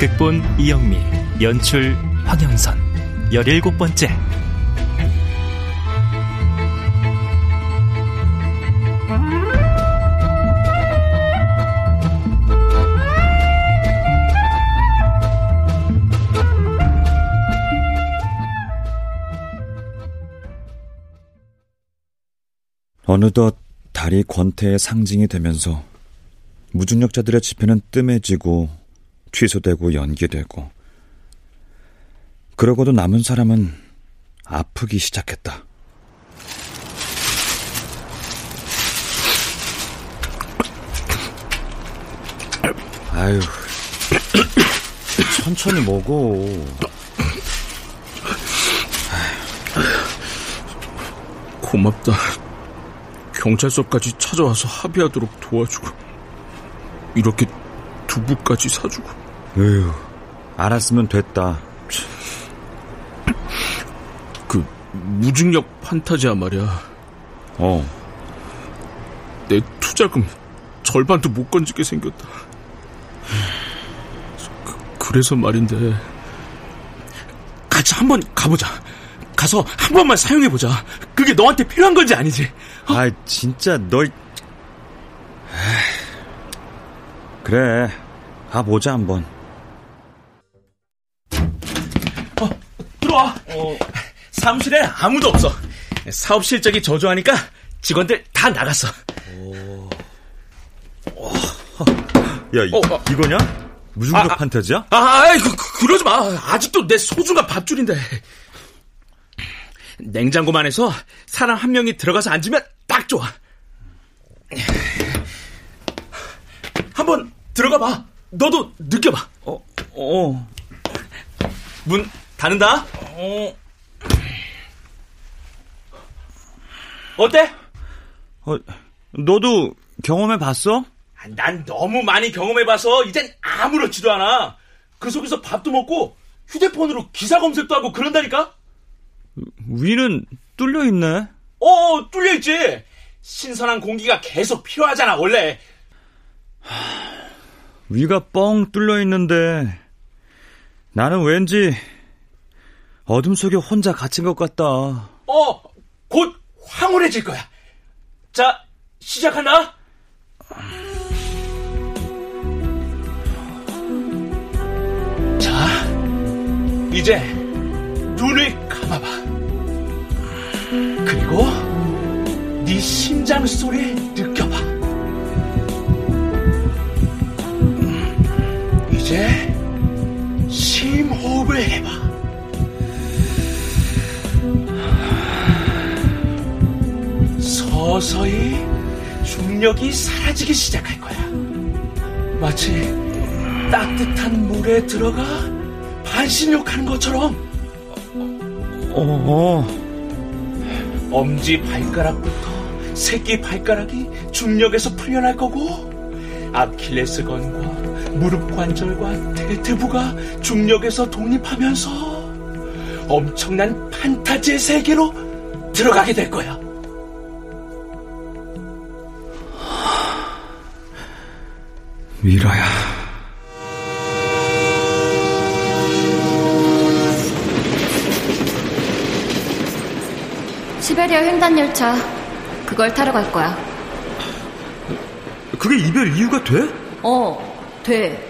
극본 이영미 연출 황영선. 열일곱 번째. 어느덧 달이 권태의 상징이 되면서 무중력자들의 집회는 뜸해지고 취소되고 연기되고 그러고도 남은 사람은 아프기 시작했다. 아유, 천천히 먹어. 고맙다. 경찰서까지 찾아와서 합의하도록 도와주고 이렇게 두부까지 사주고 에휴, 알았으면 됐다. 그 무중력 판타지야 말이야. 어, 내 투자금 절반도 못 건지게 생겼다. 그, 래서 말인데 같이 한번 가보자. 가서 한 번만 사용해 보자. 그게 너한테 필요한 건지 아니지? 어? 아 진짜 널. 그래, 가보자 한번. 어, 들 어와. 사무실에 아무도 없어. 사업 실적이 저조하니까 직원들 다 나갔어. 야, 이, 어, 어. 이거냐? 무중력 아, 아. 판타지야? 아, 아이, 그, 그, 그러지 마. 아직도 내 소중한 밥줄인데. 냉장고 만 해서 사람 한 명이 들어가서 앉으면 딱 좋아. 한번 들어가 봐. 너도 느껴봐. 어, 어. 문 닫는다. 어. 어때? 어, 너도 경험해 봤어? 아, 난 너무 많이 경험해 봐서 이젠 아무렇지도 않아. 그 속에서 밥도 먹고 휴대폰으로 기사 검색도 하고 그런다니까? 위는 뚫려 있네. 어, 뚫려 있지. 신선한 공기가 계속 필요하잖아, 원래. 위가 뻥 뚫려 있는데 나는 왠지 어둠 속에 혼자 갇힌 것 같다. 어, 곧 황홀해질 거야. 자, 시작한다. 자, 이제 눈을 감아봐. 그리고 네 심장 소리 느껴봐. 이제 심호흡을 해봐. 서서히 중력이 사라지기 시작할 거야. 마치 따뜻한 물에 들어가 반신욕하는 것처럼 어, 엄지 발가락부터 새끼 발가락이 중력에서 풀려날 거고 아킬레스건과 무릎 관절과 대퇴부가 중력에서 독립하면서 엄청난 판타지의 세계로 들어가게 될 거야. 미라야. 시베리아 횡단 열차 그걸 타러 갈 거야. 그게 이별 이유가 돼? 어, 돼.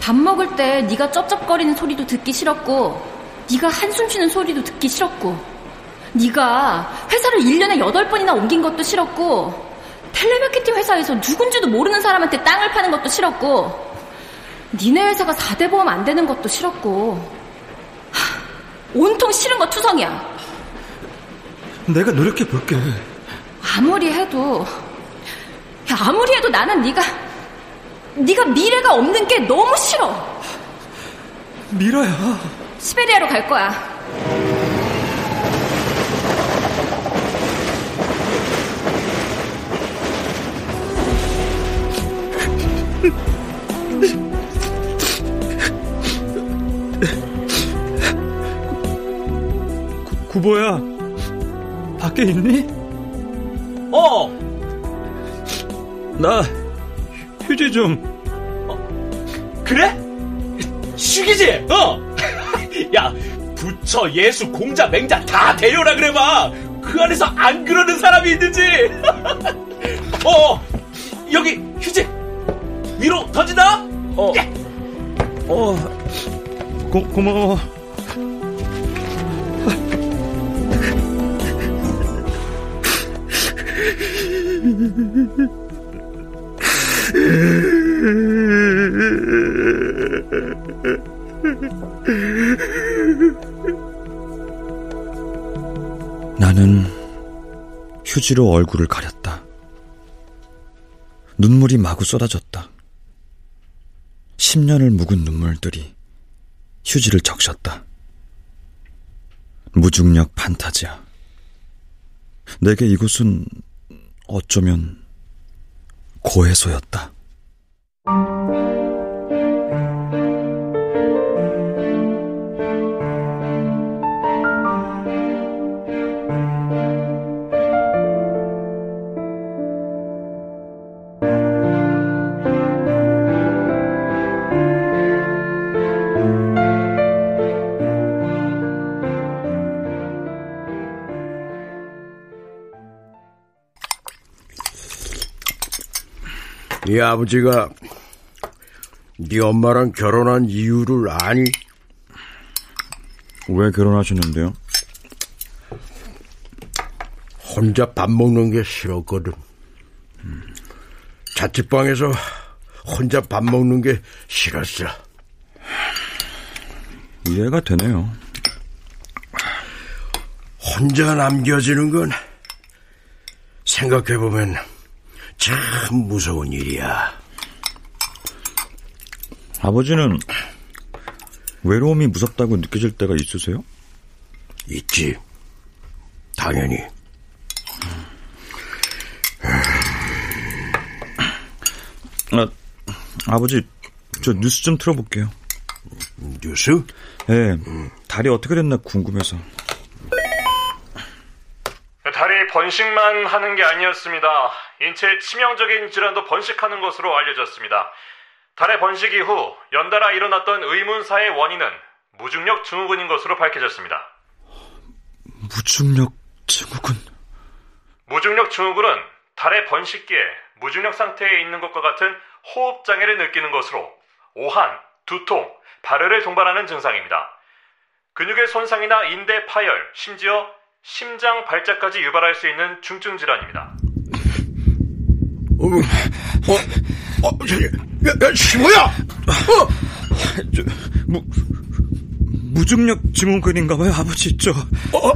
밥 먹을 때 네가 쩝쩝거리는 소리도 듣기 싫었고 네가 한숨 쉬는 소리도 듣기 싫었고 네가 회사를 1년에 8번이나 옮긴 것도 싫었고 텔레마케팅 회사에서 누군지도 모르는 사람한테 땅을 파는 것도 싫었고 니네 회사가 4대 보험 안 되는 것도 싫었고 하, 온통 싫은 거 투성이야. 내가 노력해 볼게. 아무리 해도 야, 아무리 해도 나는 네가 네가 미래가 없는 게 너무 싫어. 미라야. 시베리아로 갈 거야. 구보야, 밖에 있니? 어! 나 휴지 좀. 그래? 죽이지? 어? 야, 부처, 예수, 공자, 맹자 다 데려오라 그래봐. 그 안에서 안 그러는 사람이 있는지. 어, 여기 휴지 위로 던진다. 어, 예. 어, 고, 고마워. 나는 휴지로 얼굴을 가렸다. 눈물이 마구 쏟아졌다. 10년을 묵은 눈물들이 휴지를 적셨다. 무중력 판타지야. 내게 이곳은 어쩌면 고해소였다. 네 아버지가 네 엄마랑 결혼한 이유를 아니? 왜 결혼하셨는데요? 혼자 밥 먹는 게 싫었거든. 자취방에서 혼자 밥 먹는 게 싫었어. 이해가 되네요. 혼자 남겨지는 건 생각해보면 참 무서운 일이야. 아버지는 외로움이 무섭다고 느껴질 때가 있으세요? 있지. 당연히. 아, 아버지, 저 뉴스 좀 틀어볼게요. 뉴스? 예, 달이 어떻게 됐나 궁금해서. 번식만 하는 게 아니었습니다. 인체에 치명적인 질환도 번식하는 것으로 알려졌습니다. 달의 번식 이후 연달아 일어났던 의문사의 원인은 무중력 증후군인 것으로 밝혀졌습니다. 무중력 증후군. 무중력 증후군은 달의 번식기에 무중력 상태에 있는 것과 같은 호흡 장애를 느끼는 것으로 오한, 두통, 발열을 동반하는 증상입니다. 근육의 손상이나 인대 파열, 심지어 심장 발작까지 유발할 수 있는 중증 질환입니다. 어, 어, 어, 저기, 야, 야, 시모야! 어! 저, 무, 무중력 증후군인가 봐요, 아버지, 저. 어?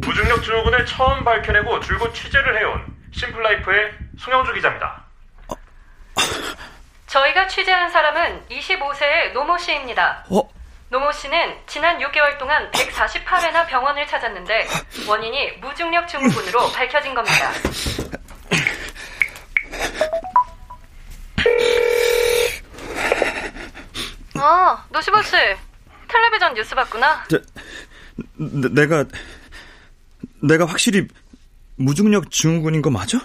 무중력 증후군을 처음 밝혀내고 줄곧 취재를 해온 심플라이프의 송영주 기자입니다. 저희가 취재한 사람은 25세의 노모 씨입니다. 어? 노모 씨는 지난 6개월 동안 148회나 병원을 찾았는데 원인이 무중력 증후군으로 밝혀진 겁니다. 아, 노시보 씨. 텔레비전 뉴스 봤구나. 저, 내, 내가, 내가 확실히 무중력 증후군인 거 맞아?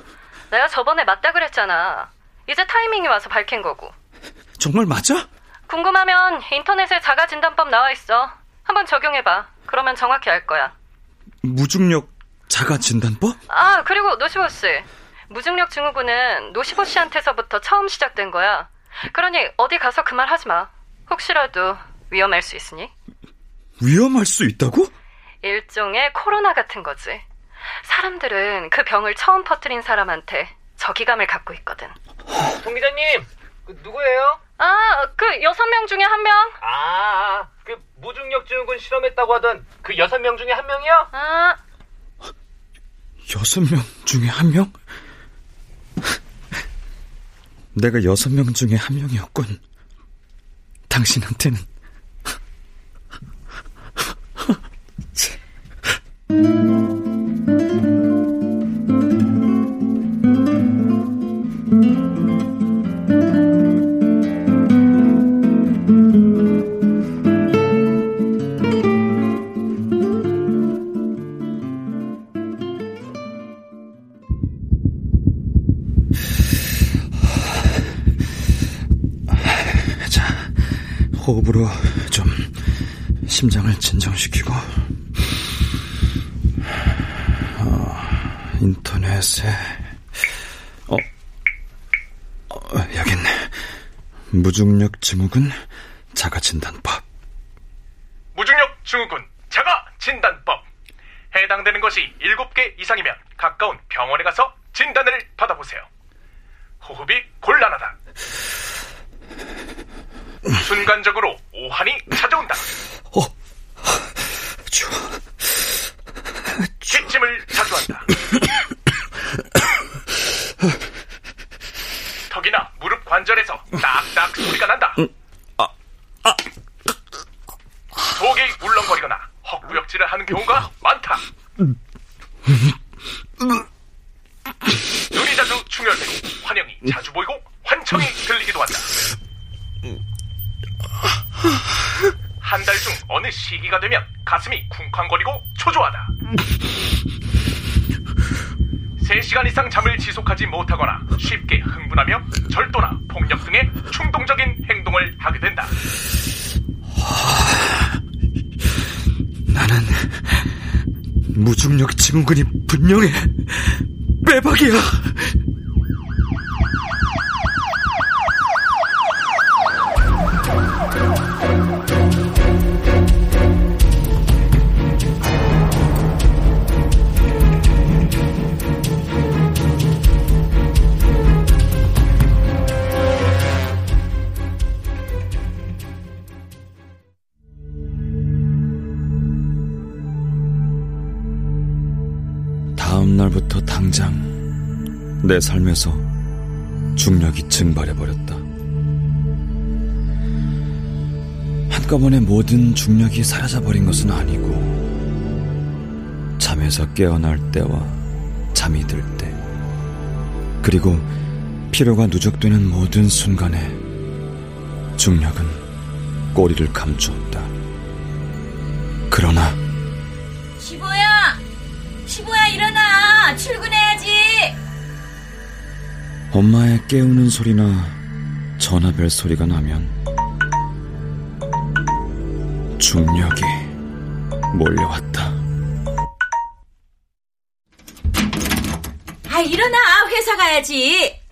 내가 저번에 맞다 그랬잖아. 이제 타이밍이 와서 밝힌 거고. 정말 맞아? 궁금하면 인터넷에 자가 진단법 나와 있어. 한번 적용해봐. 그러면 정확히 알 거야. 무중력 자가 진단법? 아, 그리고 노시보 씨. 무중력 증후군은 노시보 씨한테서부터 처음 시작된 거야. 그러니 어디 가서 그 말 하지 마. 혹시라도 위험할 수 있으니. 위험할 수 있다고? 일종의 코로나 같은 거지. 사람들은 그 병을 처음 퍼뜨린 사람한테 저기감을 갖고 있거든. 송 기자님, 그 누구예요? 아, 그 여섯 명 중에 한 명? 아, 그 무중력 증후군 실험했다고 하던 그 여섯 명 중에 한 명이요? 아, 여섯 명 중에 한 명? 내가 여섯 명 중에 한 명이었군. 당신한테는 호흡으로 좀 심장을 진정시키고 어, 인터넷에 어, 어 있네 무중력 증후군 자가 진단법 무중력 증후군 자가 진단법 해당되는 것이 7개 이상이면 가까운 병원에 가서 진단을 받아보세요. 호흡이 곤란하다. 순간적으로 오한이 찾아온다. 어, 추워. 기침을 자주 한다. 턱이나 무릎 관절에서 딱딱 소리가 난다. 속이 울렁거리거나 헛구역질을 하는 경우가 많다. 눈이 자주 충혈되고 환영이 자주 보이고 환청이 들리기도 한다. 한 달 중 어느 시기가 되면 가슴이 쿵쾅거리고 초조하다. 3시간 이상 잠을 지속하지 못하거나 쉽게 흥분하며 절도나 폭력 등의 충동적인 행동을 하게 된다. 나는 무중력 증후군이 분명해. 빼박이야. 다음 날부터 당장 내 삶에서 중력이 증발해버렸다. 한꺼번에 모든 중력이 사라져버린 것은 아니고 잠에서 깨어날 때와 잠이 들 때, 그리고 피로가 누적되는 모든 순간에 중력은 꼬리를 감추었다. 그러나 시보야! 시보야 일어나! 출근해야지! 엄마의 깨우는 소리나 전화벨 소리가 나면 중력이 몰려왔다. 아 일어나! 회사 가야지!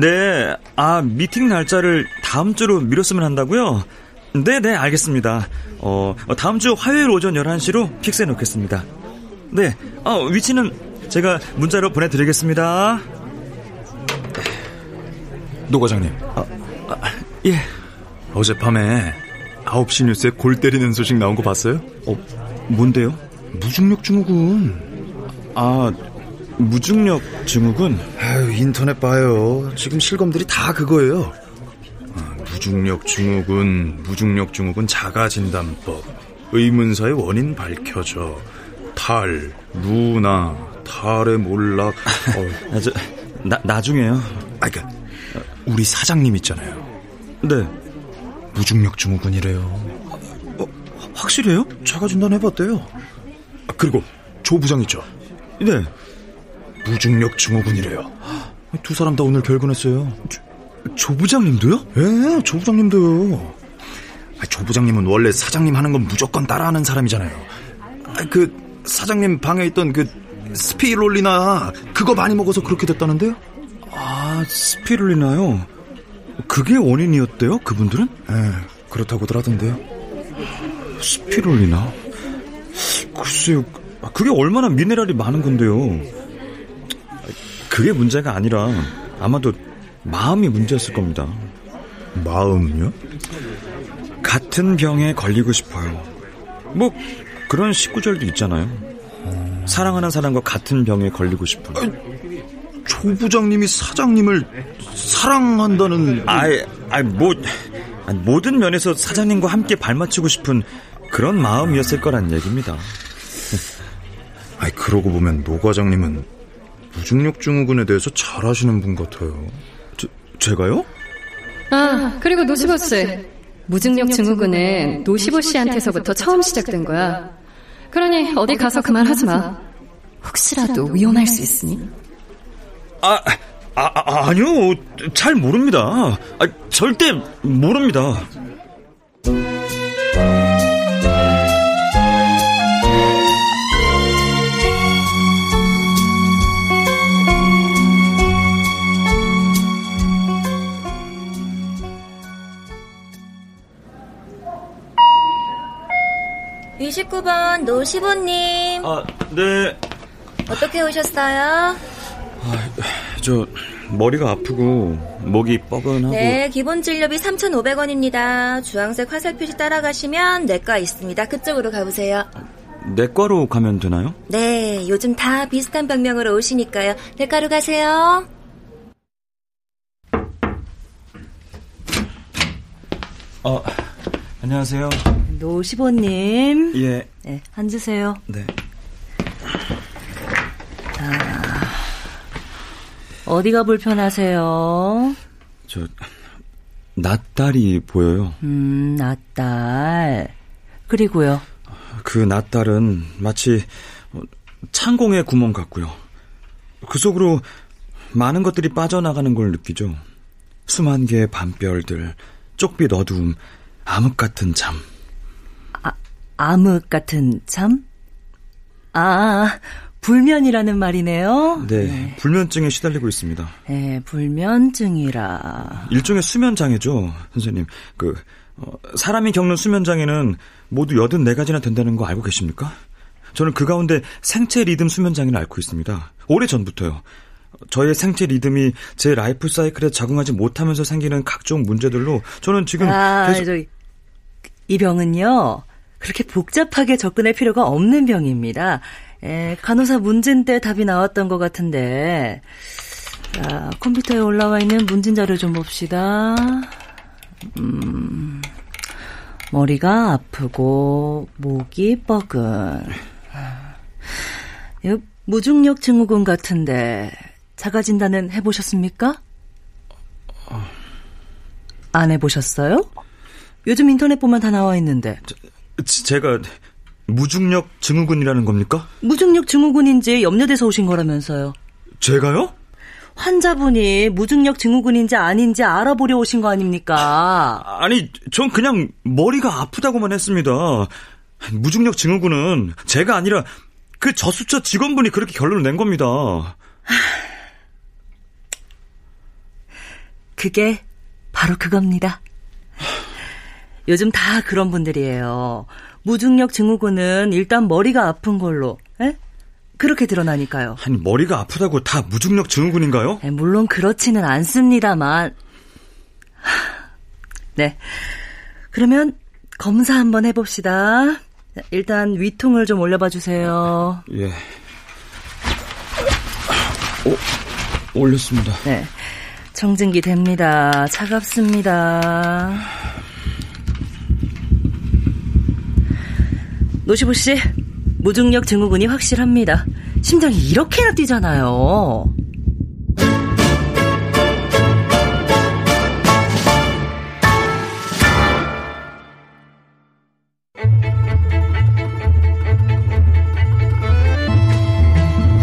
네, 아, 미팅 날짜를 다음 주로 미뤘으면 한다고요? 네, 네, 알겠습니다. 어, 다음 주 화요일 오전 11시로 fix해 놓겠습니다. 네, 어, 위치는 제가 문자로 보내드리겠습니다. 노 과장님. 아, 아, 예. 어젯밤에 9시 뉴스에 골 때리는 소식 나온 거 봤어요? 어, 뭔데요? 무중력 증후군. 아, 무중력 증후군? 아유, 인터넷 봐요. 지금 실검들이 다 그거예요. 아, 무중력 증후군, 무중력 증후군 자가진단법, 의문사의 원인 밝혀져, 탈, 루나, 탈의 몰락. 어. 아, 저, 나, 나중에요. 아, 그니까, 우리 사장님 있잖아요. 네. 무중력 증후군이래요. 어, 확실해요? 자가진단 해봤대요. 아, 그리고 조 부장 있죠? 네. 무중력 증후군이래요. 두 사람 다 오늘 결근했어요. 조, 조 부장님도요? 예, 조 부장님도요. 아, 조 부장님은 원래 사장님 하는 건 무조건 따라하는 사람이잖아요. 아, 그 사장님 방에 있던 그 스피롤리나 그거 많이 먹어서 그렇게 됐다는데요? 아, 스피룰리나요? 그게 원인이었대요? 그분들은? 예, 그렇다고들 하던데요. 스피룰리나? 글쎄요, 그게 얼마나 미네랄이 많은 건데요. 그게 문제가 아니라 아마도 마음이 문제였을 겁니다. 마음요? 같은 병에 걸리고 싶어요. 뭐 그런 식구절도 있잖아요. 사랑하는 사람과 같은 병에 걸리고 싶은. 아, 조 부장님이 사장님을 사랑한다는. 아이, 아이 뭐 아니, 모든 면에서 사장님과 함께 발맞추고 싶은 그런 마음이었을 거란 얘기입니다. 아이 그러고 보면 노 과장님은 무중력 증후군에 대해서 잘 아시는 분 같아요. 제, 제가요? 아, 그리고 노시버스. 무중력 증후군은 노시보 씨한테서부터 처음 시작된 거야. 그러니 어디 가서 그만 하지 마. 혹시라도 위험할 수 있으니. 아, 아, 아 아니요. 잘 모릅니다. 아, 절대 모릅니다. 29번 노시보님. 아, 네. 어떻게 오셨어요? 아, 저 머리가 아프고 목이 뻐근하고. 네, 기본 진료비 3,500원입니다. 주황색 화살 표시 따라가시면 내과 있습니다. 그쪽으로 가보세요. 내과로 가면 되나요? 네, 요즘 다 비슷한 병명으로 오시니까요. 내과로 가세요. 어, 안녕하세요. 노시보님. 예. 네, 앉으세요. 네. 아, 어디가 불편하세요? 저, 낫달이 보여요. 음, 낫달. 그리고요. 그 낫달은 마치 창공의 구멍 같고요. 그 속으로 많은 것들이 빠져나가는 걸 느끼죠. 수만 개의 밤별들, 쪽빛 어두움, 암흑 같은 잠. 암흑 같은 잠? 아, 불면이라는 말이네요. 네, 네, 불면증에 시달리고 있습니다. 네, 불면증이라. 일종의 수면 장애죠, 선생님. 그 어, 사람이 겪는 수면 장애는 모두 84가지나 된다는 거 알고 계십니까? 저는 그 가운데 생체 리듬 수면 장애를 앓고 있습니다. 오래 전부터요. 저의 생체 리듬이 제 라이프 사이클에 적응하지 못하면서 생기는 각종 문제들로 저는 지금 아, 계속... 저기, 이 병은요. 그렇게 복잡하게 접근할 필요가 없는 병입니다. 에, 간호사 문진 때 답이 나왔던 것 같은데. 자, 컴퓨터에 올라와 있는 문진 자료 좀 봅시다. 음, 머리가 아프고, 목이 뻐근. 무중력 증후군 같은데, 자가 진단은 해보셨습니까? 안 해보셨어요? 요즘 인터넷 보면 다 나와 있는데. 저, 제가 무중력 증후군이라는 겁니까? 무중력 증후군인지 염려돼서 오신 거라면서요. 제가요? 환자분이 무중력 증후군인지 아닌지 알아보려 오신 거 아닙니까? 아니, 전 그냥 머리가 아프다고만 했습니다. 무중력 증후군은 제가 아니라 그 저수처 직원분이 그렇게 결론을 낸 겁니다. 그게 바로 그겁니다. 요즘 다 그런 분들이에요. 무중력 증후군은 일단 머리가 아픈 걸로, 에? 그렇게 드러나니까요. 아니, 머리가 아프다고 다 무중력 증후군인가요? 에, 물론 그렇지는 않습니다만. 네. 그러면 검사 한번 해봅시다. 일단 위통을 좀 올려봐 주세요. 예. 오, 올렸습니다. 네. 청진기 됩니다. 차갑습니다. 노시보 씨, 무중력 증후군이 확실합니다. 심장이 이렇게나 뛰잖아요.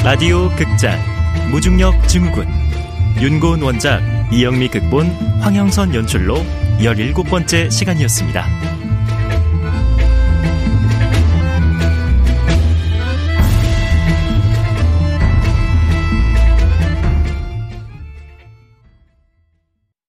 라디오 극장 무중력 증후군 윤고은 원작 이영미 극본 황영선 연출로 17번째 시간이었습니다.